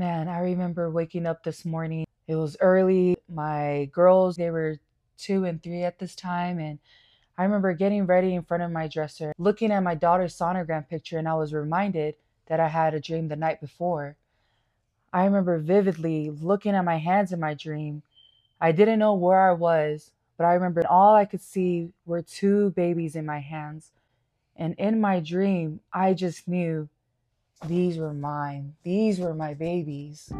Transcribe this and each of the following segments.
Man, I remember waking up this morning. It was early. My girls, they were two and three at this time. And I remember getting ready in front of my dresser, looking at my daughter's sonogram picture, and I was reminded that I had a dream the night before. I remember vividly looking at my hands in my dream. I didn't know where I was, but I remember all I could see were two babies in my hands. And in my dream, I just knew these were mine. These were my babies.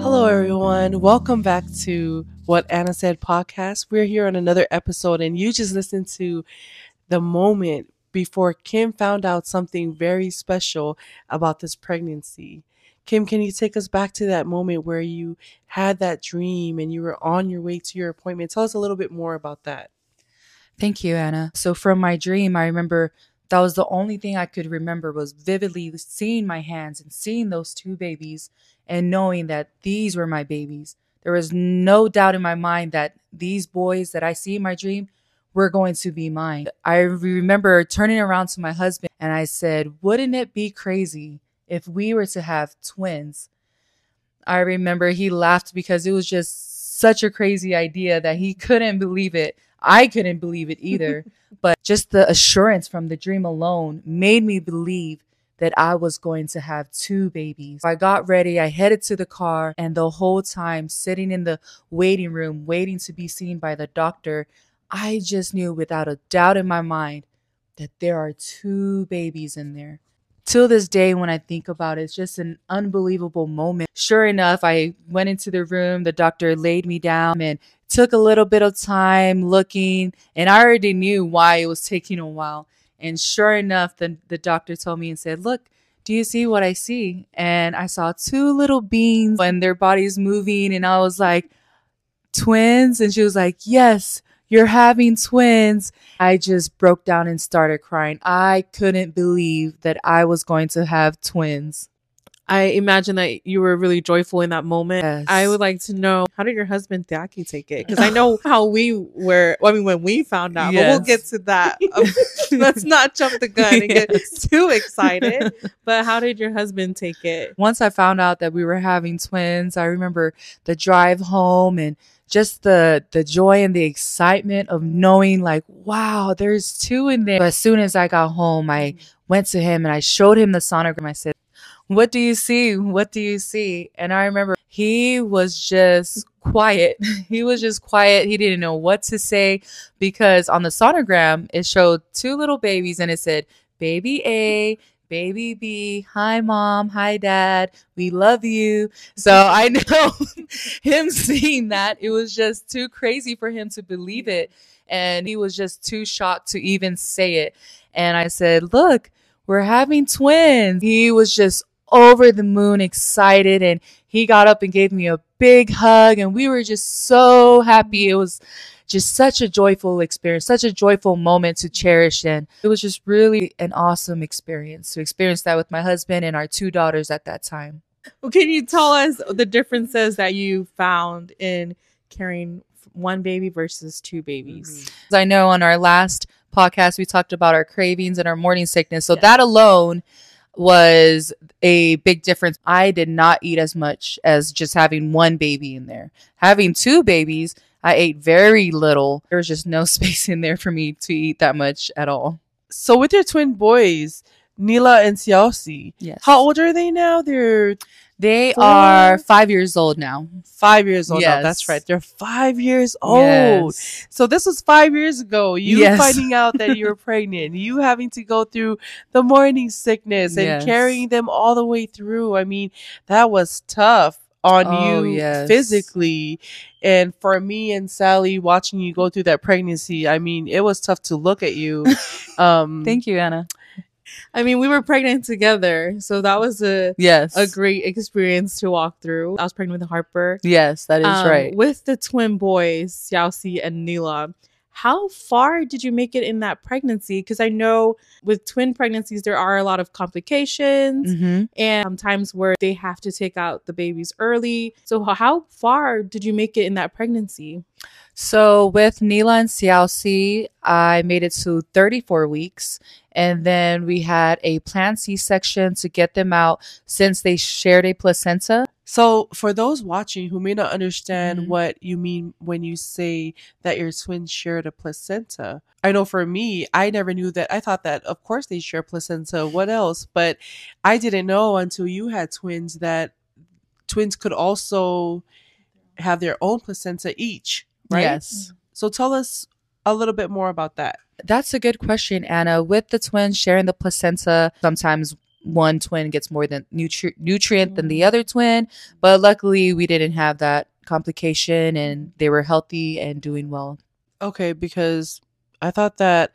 Hello, everyone. Welcome back to What Anna Said podcast. We're here on another episode, and you just listened to the moment before Kim found out something very special about this pregnancy. Kim, can you take us back to that moment where you had that dream and you were on your way to your appointment? Tell us a little bit more about that. Thank you, Anna. So from my dream, I remember that was the only thing I could remember was vividly seeing my hands and seeing those two babies and knowing that these were my babies. There was no doubt in my mind that these boys that I see in my dream were going to be mine. I remember turning around to my husband and I said, Wouldn't it be crazy if we were to have twins? I remember he laughed because it was just such a crazy idea that he couldn't believe it. I couldn't believe it either. but just the assurance from the dream alone made me believe that I was going to have two babies. I got ready, I headed to the car, and the whole time sitting in the waiting room, waiting to be seen by the doctor, I just knew without a doubt in my mind that there are two babies in there. Till this day, when I think about it, it's just an unbelievable moment. Sure enough, I went into the room, the doctor laid me down and took a little bit of time looking, and I already knew why it was taking a while. And sure enough, the, the doctor told me and said, Look, do you see what I see? And I saw two little beings and their bodies moving, and I was like, Twins? And she was like, Yes you're having twins. I just broke down and started crying. I couldn't believe that I was going to have twins. I imagine that you were really joyful in that moment. Yes. I would like to know how did your husband Thiaki take it? Because I know how we were. Well, I mean, when we found out, yes. but we'll get to that. Um, let's not jump the gun and yes. get too excited. But how did your husband take it? Once I found out that we were having twins, I remember the drive home and just the the joy and the excitement of knowing like wow there's two in there but as soon as i got home i went to him and i showed him the sonogram i said what do you see what do you see and i remember he was just quiet he was just quiet he didn't know what to say because on the sonogram it showed two little babies and it said baby a baby B, hi mom, hi dad, we love you. So I know him seeing that, it was just too crazy for him to believe it. And he was just too shocked to even say it. And I said, Look, we're having twins. He was just over the moon excited and he got up and gave me a big hug and we were just so happy. It was just such a joyful experience, such a joyful moment to cherish. And it was just really an awesome experience to experience that with my husband and our two daughters at that time. Well, can you tell us the differences that you found in carrying one baby versus two babies? Mm-hmm. I know on our last podcast, we talked about our cravings and our morning sickness. So that alone was a big difference. I did not eat as much as just having one baby in there. Having two babies, I ate very little. There was just no space in there for me to eat that much at all. So with your twin boys, Nila and Sioasi, yes. how old are they now? They're they four? are five years old now. Five years old yes. now. That's right. They're five years old. Yes. So this was five years ago. You yes. finding out that you were pregnant, you having to go through the morning sickness and carrying them all the way through. I mean, that was tough on oh, you yes. physically. And for me and Sally watching you go through that pregnancy, I mean, it was tough to look at you. Um, Thank you, Anna. I mean, we were pregnant together, so that was a yes a great experience to walk through. I was pregnant with Harper. Yes, that is um, right. With the twin boys, Sioasi and Nila. How far did you make it in that pregnancy? Because I know with twin pregnancies, there are a lot of complications mm-hmm. and times where they have to take out the babies early. So, how far did you make it in that pregnancy? So, with Nila and Sioasi, I made it to 34 weeks. And then we had a planned C section to get them out since they shared a placenta. So, for those watching who may not understand mm-hmm. what you mean when you say that your twins shared a placenta, I know for me, I never knew that. I thought that, of course, they share placenta. What else? But I didn't know until you had twins that twins could also have their own placenta each, right? Yes. So, tell us a little bit more about that. That's a good question, Anna. With the twins sharing the placenta, sometimes one twin gets more than nutri- nutrient than the mm. other twin, but luckily we didn't have that complication and they were healthy and doing well. Okay, because I thought that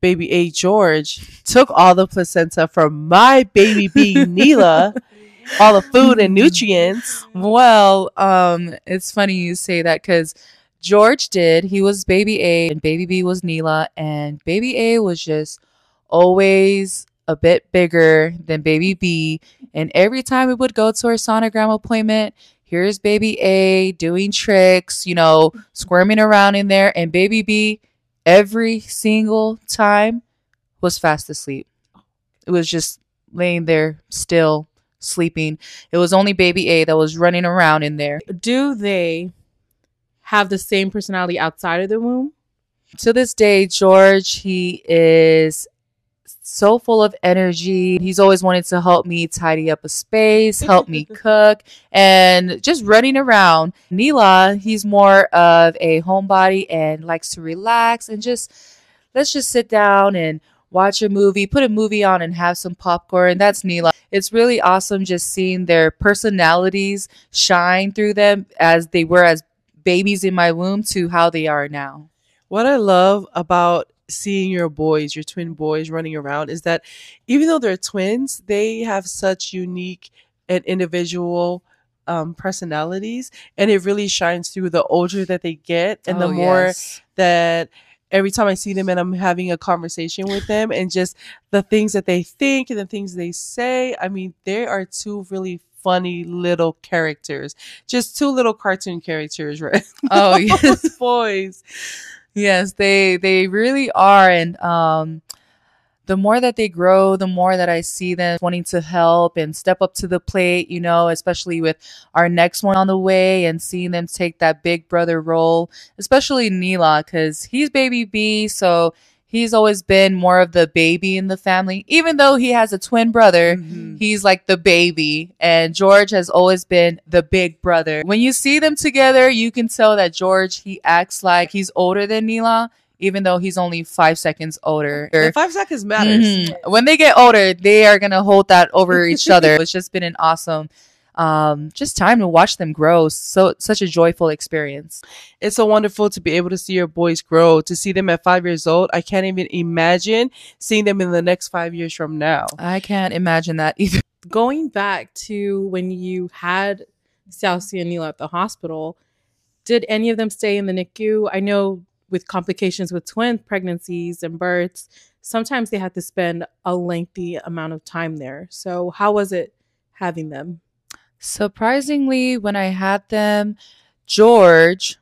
baby A George took all the placenta from my baby B Neela, all the food and nutrients. Well, um, it's funny you say that because George did. He was baby A and baby B was Neela, and baby A was just always a bit bigger than baby B. And every time we would go to our sonogram appointment, here's baby A doing tricks, you know, squirming around in there. And baby B, every single time, was fast asleep. It was just laying there still sleeping. It was only baby A that was running around in there. Do they have the same personality outside of the womb? To this day, George, he is so full of energy. He's always wanted to help me tidy up a space, help me cook, and just running around. Neela, he's more of a homebody and likes to relax and just let's just sit down and watch a movie, put a movie on and have some popcorn. That's Neela. It's really awesome just seeing their personalities shine through them as they were as babies in my womb to how they are now. What I love about seeing your boys, your twin boys running around is that even though they're twins, they have such unique and individual um, personalities, and it really shines through the older that they get, and oh, the more yes. that every time I see them and I'm having a conversation with them, and just the things that they think and the things they say. I mean, they are two really funny little characters, just two little cartoon characters, right? Oh yes, boys. Yes, they they really are, and um, the more that they grow, the more that I see them wanting to help and step up to the plate. You know, especially with our next one on the way, and seeing them take that big brother role, especially Neela, because he's baby B, so he's always been more of the baby in the family. Even though he has a twin brother, mm-hmm. he's like the baby. And George has always been the big brother. When you see them together, you can tell that George, he acts like he's older than Neela. Even though he's only five seconds older. Five seconds matters. Mm-hmm. When they get older, they are going to hold that over each other. It's just been an awesome um, just time to watch them grow. So such a joyful experience. It's so wonderful to be able to see your boys grow. To see them at five years old, I can't even imagine seeing them in the next five years from now. I can't imagine that either. Going back to when you had Sioasi and Neela at the hospital, did any of them stay in the NICU? I know with complications with twin pregnancies and births, sometimes they had to spend a lengthy amount of time there. So, how was it having them? Surprisingly, when I had them, George,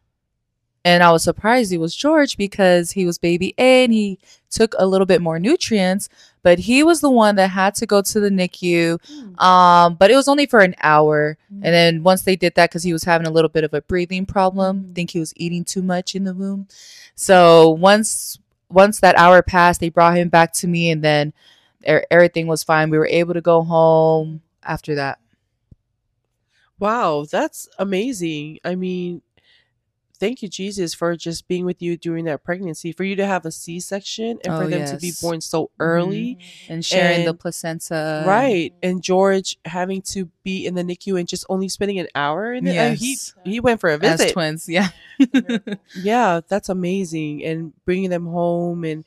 and I was surprised he was George because he was baby A and he took a little bit more nutrients, but he was the one that had to go to the NICU. Mm. Um, but it was only for an hour. Mm. And then once they did that, because he was having a little bit of a breathing problem. I think he was eating too much in the womb. So once once that hour passed, they brought him back to me, and then er- everything was fine. We were able to go home after that. Wow, that's amazing. I mean, thank you, Jesus, for just being with you during that pregnancy, for you to have a C section and oh, for them yes. to be born so early mm-hmm. and sharing and, the placenta. Right. And George having to be in the NICU and just only spending an hour in it. Yes. he, he went for a visit. As twins, yeah. yeah, that's amazing. And bringing them home and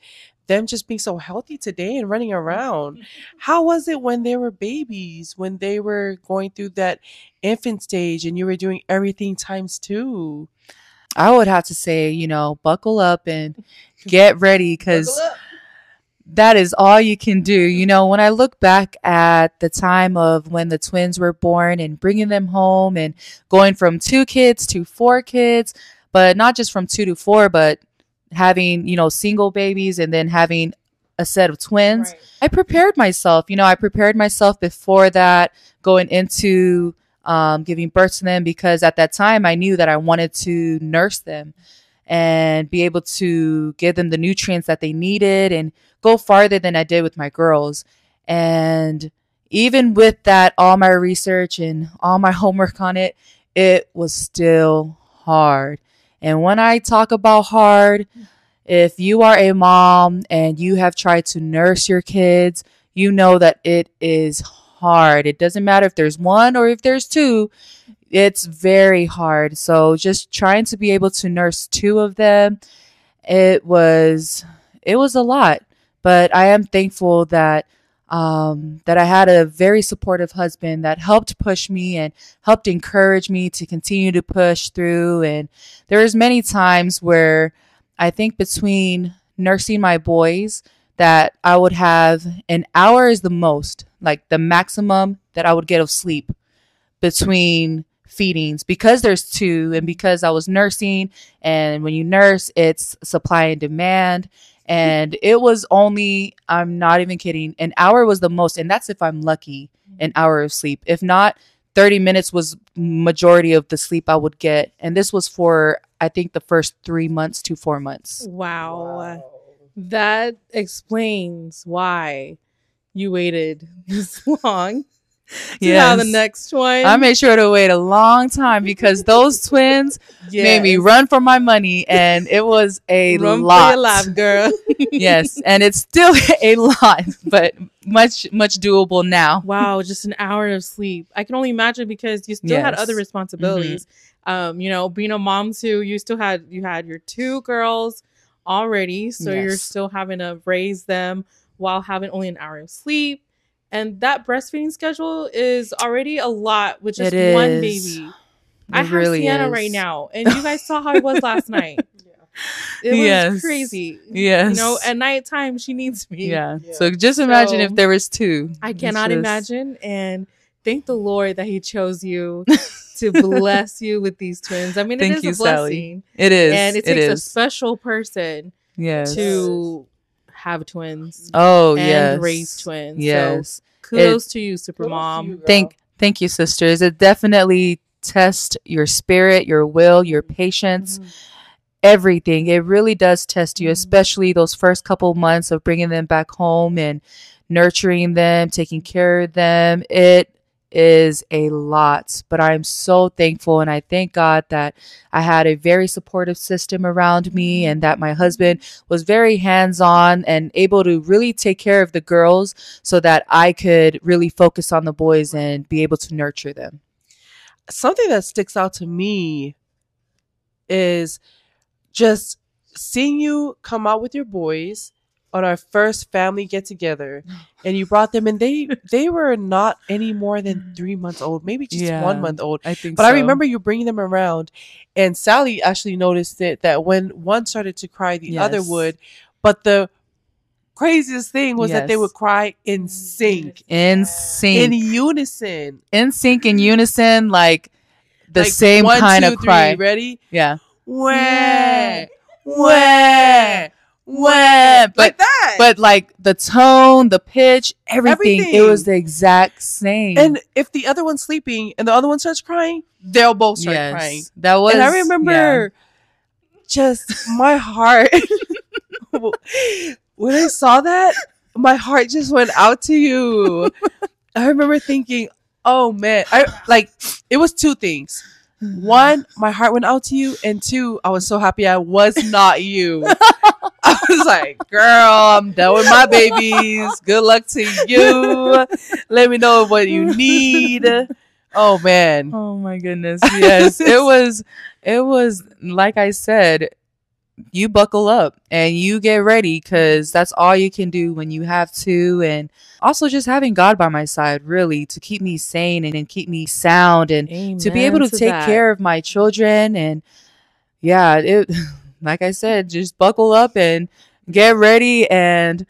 them just being so healthy today and running mm-hmm. around. How was it when they were babies, when they were going through that infant stage and you were doing everything times two? I would have to say, you know, buckle up and get ready because that is all you can do. You mm-hmm. know, when I look back at the time of when the twins were born and bringing them home and going from two kids to four kids, but not just from two to four, but having, you know, single babies and then having a set of twins. Right. I prepared myself. You know, I prepared myself before that, going into um, giving birth to them because at that time I knew that I wanted to nurse them and be able to give them the nutrients that they needed and go farther than I did with my girls. And even with that, all my research and all my homework on it, it was still hard. And when I talk about hard, if you are a mom and you have tried to nurse your kids, you know that it is hard. It doesn't matter if there's one or if there's two, it's very hard. So just trying to be able to nurse two of them, it was it was a lot. But I am thankful that um, that I had a very supportive husband that helped push me and helped encourage me to continue to push through. And there was many times where I think between nursing my boys that I would have an hour is the most, like the maximum that I would get of sleep between feedings because there's two and because I was nursing and when you nurse it's supply and demand and it was only I'm not even kidding an hour was the most and that's if I'm lucky an mm-hmm. hour of sleep. If not 30 minutes was majority of the sleep I would get. And this was for I think the first 3 months to 4 months. Wow. wow. that explains why you waited this long yeah, the next one. I made sure to wait a long time because those twins yes. made me run for my money, and it was a run lot. For your life, girl. yes, and it's still a lot, but much much doable now. Wow, just an hour of sleep. I can only imagine because you still yes. had other responsibilities. Mm-hmm. Um, you know, being a mom too, you still had you had your two girls already, so yes. you're still having to raise them while having only an hour of sleep and that breastfeeding schedule is already a lot with just one baby. It I have really Sienna is. right now, and you guys saw how it was last night. It was yes. crazy. Yes. You know, at nighttime she needs me. Yeah. yeah. So just imagine so, if there was two. I cannot just... imagine. And thank the Lord that He chose you to bless you with these twins. I mean, thank it is you, a blessing. Sally. It is. And it, it takes is. a special person yes. to have twins. Oh, and yes. raise twins. Yes. So kudos it, to you, super mom. thank thank you, sisters. It definitely tests your spirit, your will, your patience. Mm-hmm. Everything. It really does test you, mm-hmm. especially those first couple months of bringing them back home and nurturing them, taking care of them. It is a lot, but I'm so thankful and I thank God that I had a very supportive system around me and that my husband was very hands on and able to really take care of the girls so that I could really focus on the boys and be able to nurture them. Something that sticks out to me is just seeing you come out with your boys on our first family get together and you brought them and they they were not any more than mm. three months old maybe just yeah, one month old. I think but so. i remember you bringing them around and sally actually noticed it that when one started to cry the yes. other would. But the craziest thing was yes. that they would cry in sync. In sync. in unison. In sync in unison like the like same one, kind two, of cry. three, ready? Yeah. Where where went, but like that. But like the tone, the pitch, everything, everything, it was the exact same. And if the other one's sleeping and the other one starts crying, they'll both start yes, crying. That was. And I remember yeah. just my heart when I saw that. My heart just went out to you. I remember thinking, "Oh man!" I like it was two things Mm-hmm. one, my heart went out to you, and two, I was so happy I was not you. I was like, girl, I'm done with my babies. Good luck to you. Let me know what you need. Oh man. Oh my goodness. Yes. it was it was like I said, you buckle up and you get ready because that's all you can do when you have to. And also just having God by my side, really, to keep me sane and, and keep me sound and Amen to be able to, to take that. care of my children. And yeah, it, like I said, just buckle up and get ready. And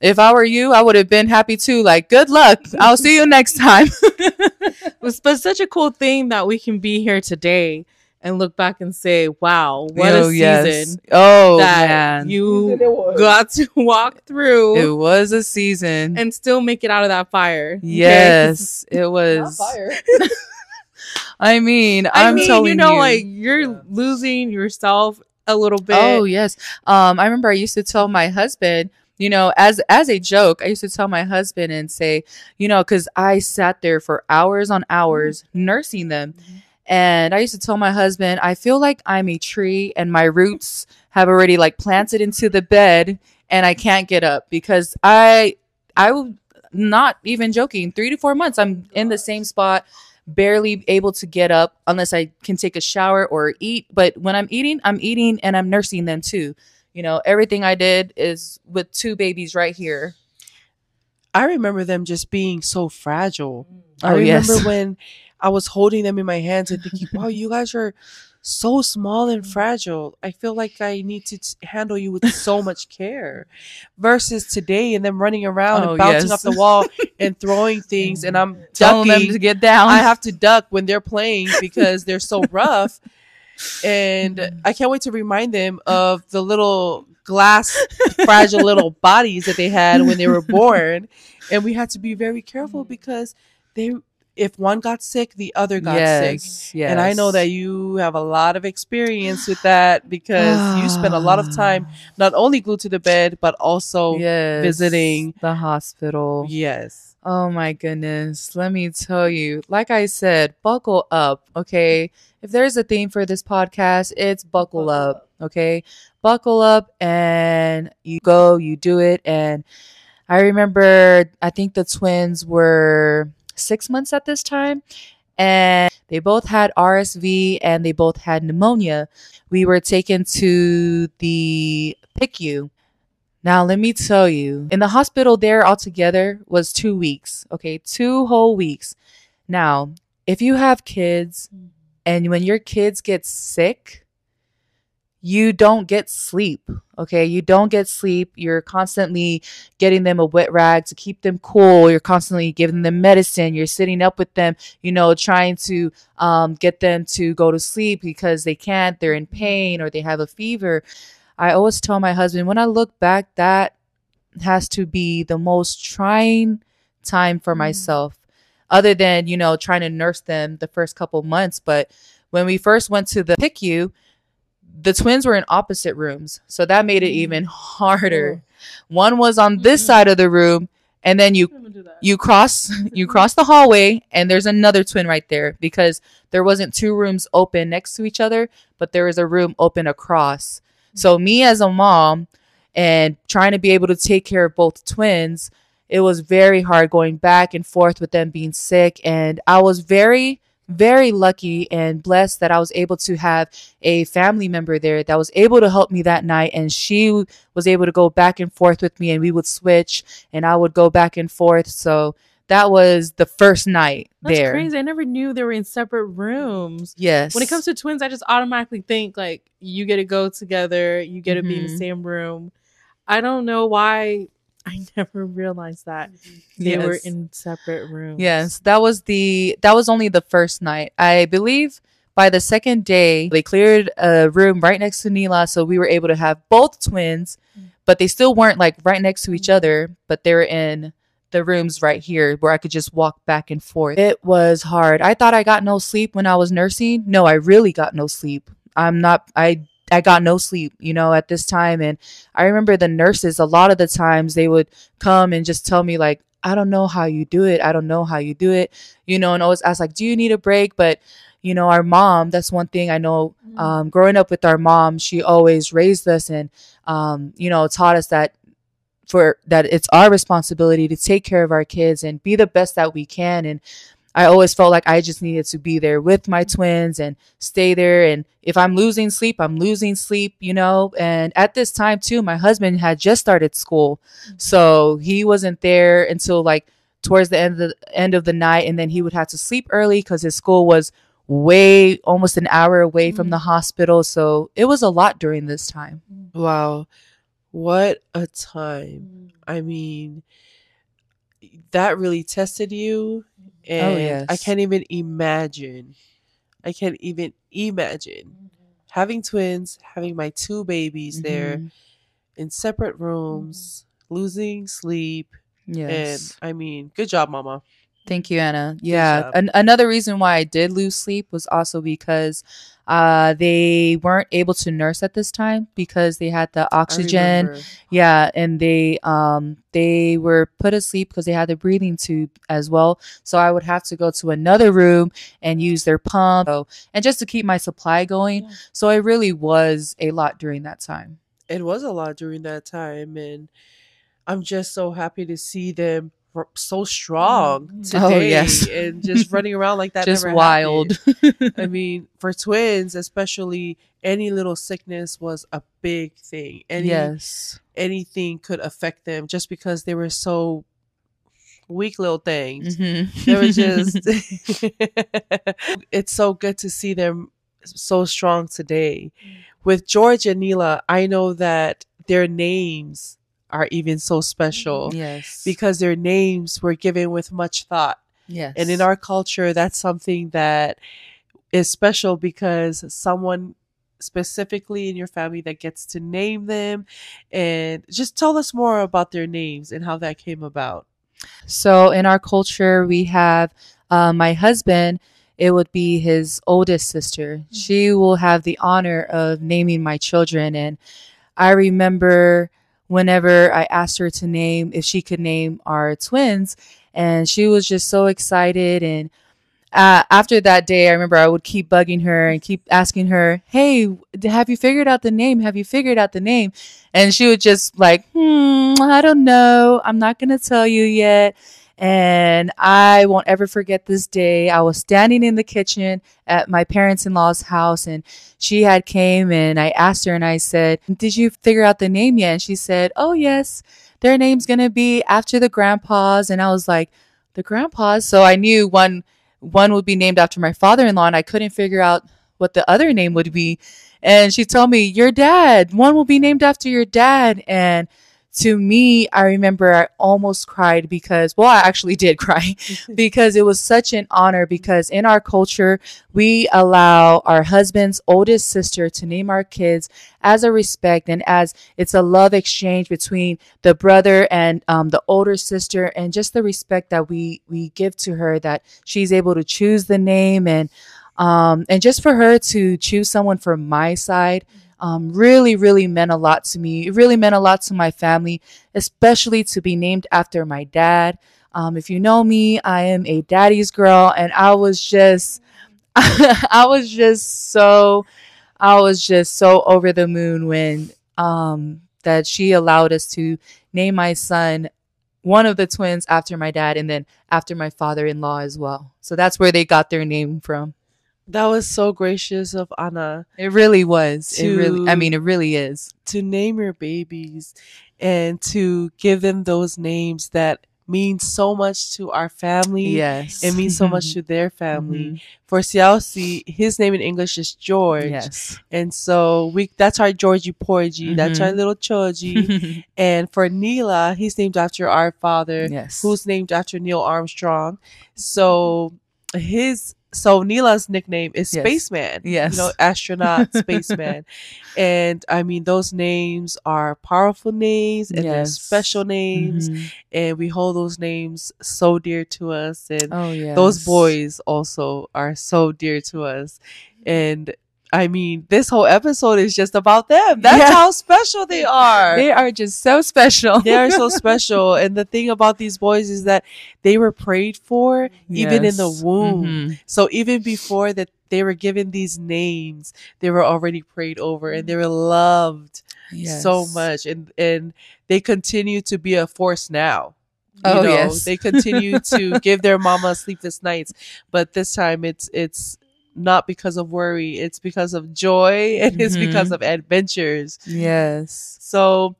if I were you, I would have been happy too. Like, good luck. I'll see you next time. it was but such a cool thing that we can be here today and look back and say, "Wow, what oh, a season!" Yes. Oh that man, you got to walk through. It was a season, and still make it out of that fire. Yes, okay? it was. fire. I mean, I I'm mean, telling you, know, you. like you're yeah. losing yourself a little bit. Oh yes. Um, I remember I used to tell my husband you know as as a joke i used to tell my husband and say you know because i sat there for hours on hours mm-hmm. nursing them mm-hmm. And I used to tell my husband, I feel like I'm a tree and my roots have already like planted into the bed and I can't get up because I I will not even joking, 3 to 4 months I'm in the same spot barely able to get up unless I can take a shower or eat, but when I'm eating, I'm eating and I'm nursing them too. You know, everything I did is with two babies right here. I remember them just being so fragile. Oh, I remember yes. when I was holding them in my hands and thinking, wow, you guys are so small and fragile. I feel like I need to t- handle you with so much care versus today and them running around oh, and bouncing yes. off the wall and throwing things and I'm telling them to get down. I have to duck when they're playing because they're so rough. And I can't wait to remind them of the little glass fragile little bodies that they had when they were born. And we had to be very careful because they if one got sick, the other got yes, sick. Yes. And I know that you have a lot of experience with that because you spend a lot of time not only glued to the bed, but also yes, visiting the hospital. Yes. Oh my goodness. Let me tell you, like I said, buckle up, okay? If there's a theme for this podcast, it's buckle, up, okay? Buckle up and you go, you do it. And I remember, I think the twins were six months at this time. And they both had RSV and they both had pneumonia. We were taken to the PICU. Now, let me tell you, in the hospital there altogether was two weeks. Okay, two whole weeks. Now, if you have kids mm-hmm. and when your kids get sick, you don't get sleep. Okay. You don't get sleep. You're constantly getting them a wet rag to keep them cool. You're constantly giving them medicine. You're sitting up with them, you know, trying to um, get them to go to sleep because they can't, they're in pain or they have a fever. I always tell my husband, when I look back, that has to be the most trying time for mm. myself, other than, you know, trying to nurse them the first couple months. But when we first went to the PICU, the twins were in opposite rooms, so that made it mm. even harder. One was on this side of the room, and then you you cross you cross the hallway, and there's another twin right there because there wasn't two rooms open next to each other, but there was a room open across. So me as a mom and trying to be able to take care of both twins, it was very hard going back and forth with them being sick, and I was very very lucky and blessed that I was able to have a family member there that was able to help me that night. And she was able to go back and forth with me, and we would switch, and I would go back and forth. So that was the first night That's there. crazy. I never knew they were in separate rooms. Yes. When it comes to twins, I just automatically think like you get to go together, you get to mm-hmm. be in the mm-hmm. same room. I don't know why I never realized that they yes. were in separate rooms. Yes, that was the that was only the first night. I believe by the second day they cleared a room right next to Nila, so we were able to have both twins, mm. but they still weren't like right next to each mm. other, but they were in the rooms right here where I could just walk back and forth. It was hard. I thought I got no sleep when I was nursing. No, I really got no sleep. I'm not I I got no sleep, you know, at this time. And I remember the nurses, a lot of the times they would come and just tell me, like, I don't know how you do it. I don't know how you do it, you know, and always ask, like, do you need a break? But, you know, our mom, that's one thing I know mm. um, growing up with our mom, she always raised us and, um, you know, taught us that for that it's our responsibility to take care of our kids and be the best that we can and I always felt like I just needed to be there with my twins and stay there. And if I'm losing sleep, I'm losing sleep, you know. And at this time, too, my husband had just started school. Mm-hmm. So he wasn't there until like towards the end of the end of the night. And then he would have to sleep early because his school was way almost an hour away from the mm. hospital. So it was a lot during this time. Mm-hmm. Wow. What a time. I mean, that really tested you and oh, yes. I can't even imagine. I can't even imagine having twins, having my two babies mm-hmm. there in separate rooms, mm-hmm. losing sleep. Yes. And I mean, good job, mama. Thank you, Anna. Yeah. An- another reason why I did lose sleep was also because uh, they weren't able to nurse at this time because they had the oxygen. Yeah, and they um they were put asleep because they had the breathing tube as well. So I would have to go to another room and use their pump so, and just to keep my supply going. Yeah. So it really was a lot during that time. It was a lot during that time and I'm just so happy to see them so strong mm-hmm. today oh, yes. and just running around like that just wild i mean for twins especially any little sickness was a big thing any, yes anything could affect them just because they were so weak little things mm-hmm. they were just it's so good to see them so strong today with george and nila i know that their names are even so special. Mm-hmm. Yes. Because their names were given with much thought. Yes. And in our culture, that's something that is special because someone specifically in your family that gets to name them and just tell us more about their names and how that came about. So in our culture, we have uh, my husband it would be his oldest sister. Mm-hmm. She will have the honor of naming my children. And I remember whenever I asked her to name if she could name our twins, and she was just so excited. And uh, after that day, I remember I would keep bugging her and keep asking her, "Hey, have you figured out the name? Have you figured out the name?" And she would just like, "Hmm, I don't know. I'm not gonna tell you yet." And I won't ever forget this day. I was standing in the kitchen at my parents-in-law's house and she had came and I asked her and I said, "Did you figure out the name yet?" And she said, "Oh, yes. Their name's going to be after the grandpas." And I was like, "The grandpas?" So I knew one one would be named after my father-in-law and I couldn't figure out what the other name would be. And she told me, "Your dad. One will be named after your dad." And to me, I remember I almost cried because, well, I actually did cry because it was such an honor. Because in our culture, we allow our husband's oldest sister to name our kids as a respect and as it's a love exchange between the brother and um, the older sister, and just the respect that we we give to her that she's able to choose the name and um, and just for her to choose someone from my side um, really, really meant a lot to me. It really meant a lot to my family, especially to be named after my dad. Um, if you know me, I am a daddy's girl, and I was just, I was just so, I was just so over the moon when um, that she allowed us to name my son one of the twins after my dad, and then after my father-in-law as well. So that's where they got their name from. That was so gracious of Anna. It really was. To, it really I mean it really is. To name your babies and to give them those names that mean so much to our family. Yes. It means so much to their family. Mm-hmm. For Sioasi, his name in English is George. Yes. And so we that's our Georgie Porgy. Mm-hmm. That's our mm-hmm. little Choji. and for Nila, he's named after our father, yes. who's named after Neil Armstrong. So his so Nila's nickname is yes. Spaceman. Yes. You know, astronaut, spaceman. And I mean, those names are powerful names and yes. they're special names. Mm-hmm. And we hold those names so dear to us. And oh, yes. those boys also are so dear to us. And I mean, this whole episode is just about them. That's yeah. how special they are. They are just so special. they are so special. And the thing about these boys is that they were prayed for yes. even in the womb. Mm-hmm. So even before that they were given these names, they were already prayed over and they were loved yes. so much. And and they continue to be a force now. You oh know, yes, they continue to give their mama sleepless nights, but this time it's it's not because of worry. It's because of joy and mm-hmm. it's because of adventures. Yes. So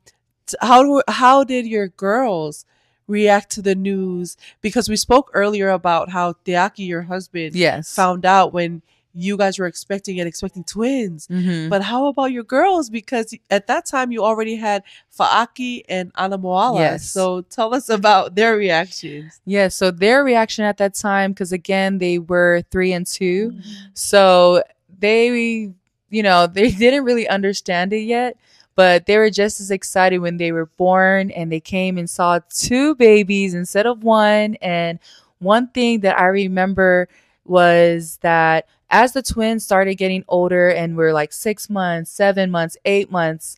how how did your girls react to the news? Because we spoke earlier about how Teaki, your husband, yes, found out when you guys were expecting and expecting twins. Mm-hmm. But how about your girls? Because at that time you already had Faaki and Anamoala. Yes. So tell us about their reactions. Yeah. So their reaction at that time, because again, they were three and 2 mm-hmm. So they, you know, they didn't really understand it yet, but they were just as excited when they were born and they came and saw two babies instead of one. And one thing that I remember was that as the twins started getting older and were like six months, seven months, eight months,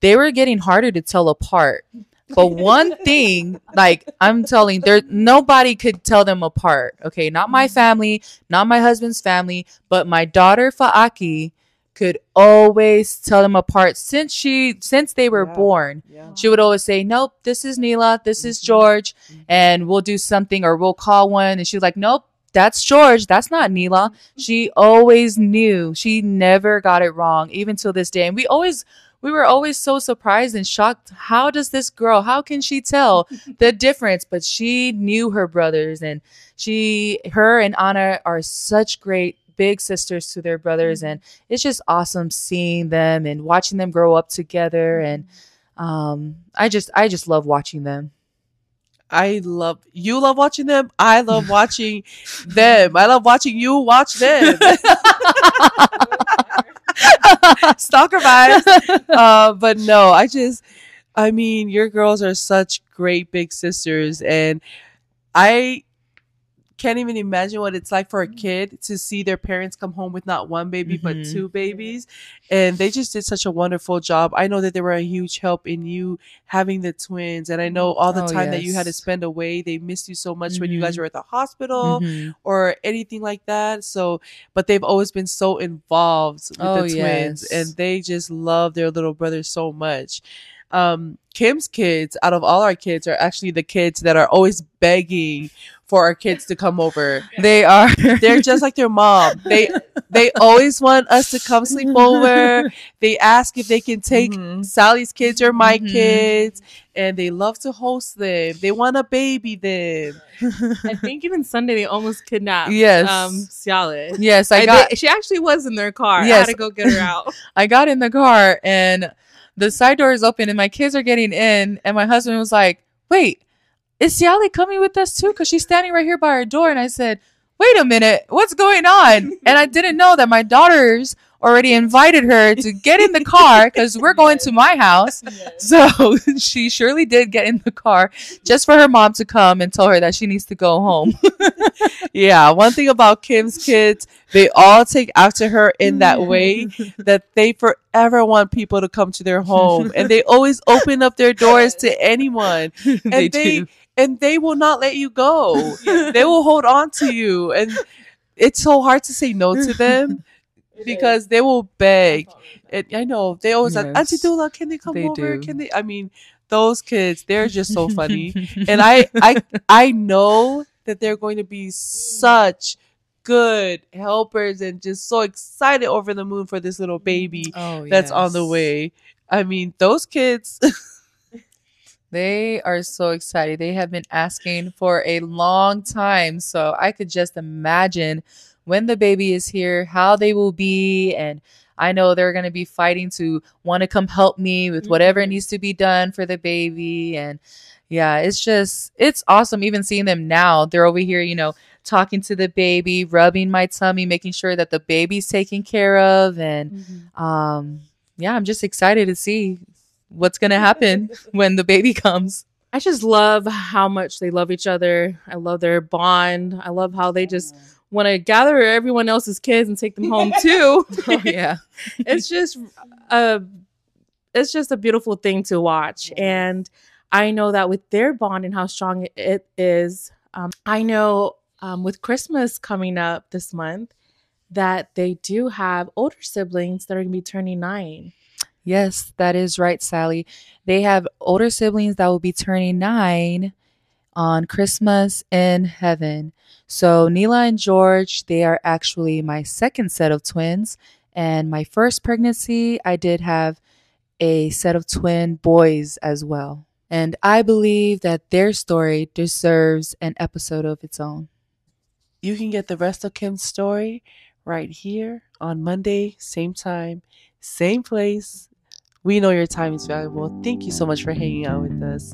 they were getting harder to tell apart. But one thing, like I'm telling, there nobody could tell them apart. Okay, not my family, not my husband's family, but my daughter Faaki could always tell them apart since she since they were yeah, born. Yeah. She would always say, "Nope, this is Neela, this is mm-hmm. George, mm-hmm. and we'll do something or we'll call one." And she was like, "Nope, that's George. That's not Neela." She always knew. She never got it wrong, even till this day. And we always we were always so surprised and shocked. How does this girl, how can she tell the difference? But she knew her brothers and she, her and Anna are such great big sisters to their brothers. And it's just awesome seeing them and watching them grow up together. And um, I just, I just love watching them. I love you love watching them. I love watching them. I love watching you watch them. Stalker vibes. Uh, but no, I just, I mean, your girls are such great big sisters, and I can't even imagine what it's like for a mm. kid to see their parents come home with not one baby mm-hmm. but two babies and they just did such a wonderful job i know that they were a huge help in you having the twins and i know all the oh, time yes. that you had to spend away they missed you so much mm-hmm. when you guys mm-hmm. were at the hospital mm-hmm. or anything like that so but they've always been so involved with oh, the twins yes. and they just love their little brother so much um, Kim's kids, out of all our kids, are actually the kids that are always begging for our kids to come over. They are they're just like their mom. They they always want us to come sleep over. They ask if they can take mm-hmm. Sally's kids or my mm-hmm. kids and they love to host them. They want to baby them. I think even Sunday they almost kidnapped yes. um Sally. Yes, I got they, she actually was in their car. Yes. I had to go get her out. I got in the car and the side door is open and my kids are getting in and my husband was like, "Wait, is Siali coming with us too? Because she's standing right here by our door. And I said, wait a minute, what's going on? And I didn't know that my daughters already invited her to get in the car because we're going yes. to my house. Yes. So she surely did get in the car just for her mom to come and tell her that she needs to go home. yeah, one thing about Kim's kids, they all take after her in that way that they forever want people to come to their home and they always open up their doors to anyone. And they, they and they will not let you go. they will hold on to you. And it's so hard to say no to them because they will beg. And I know they always yes. like, Auntie Dula, can they come they over? Do. Can they? I mean, those kids, they're just so funny. and I, I, I know that they're going to be such good helpers and just so excited over the moon for this little baby oh, that's yes. on the way. I mean, those kids. They are so excited. They have been asking for a long time. So I could just imagine when the baby is here, how they will be. And I know they're going to be fighting to want to come help me with whatever mm-hmm. needs to be done for the baby. And yeah, it's just, it's awesome even seeing them now. They're over here, you know, talking to the baby, rubbing my tummy, making sure that the baby's taken care of. And mm-hmm. um, yeah, I'm just excited to see what's going to happen when the baby comes. I just love how much they love each other. I love their bond. I love how they just want to gather everyone else's kids and take them home too. oh, yeah. it's just a it's just a beautiful thing to watch. And I know that with their bond and how strong it is, um, I know um, with Christmas coming up this month that they do have older siblings that are going to be turning nine. Yes, that is right, Sally. They have older siblings that will be turning nine on Christmas in heaven. So, Neela and George, they are actually my second set of twins. And my first pregnancy, I did have a set of twin boys as well. And I believe that their story deserves an episode of its own. You can get the rest of Kim's story right here on Monday, same time, same place, we know your time is valuable. Thank you so much for hanging out with us.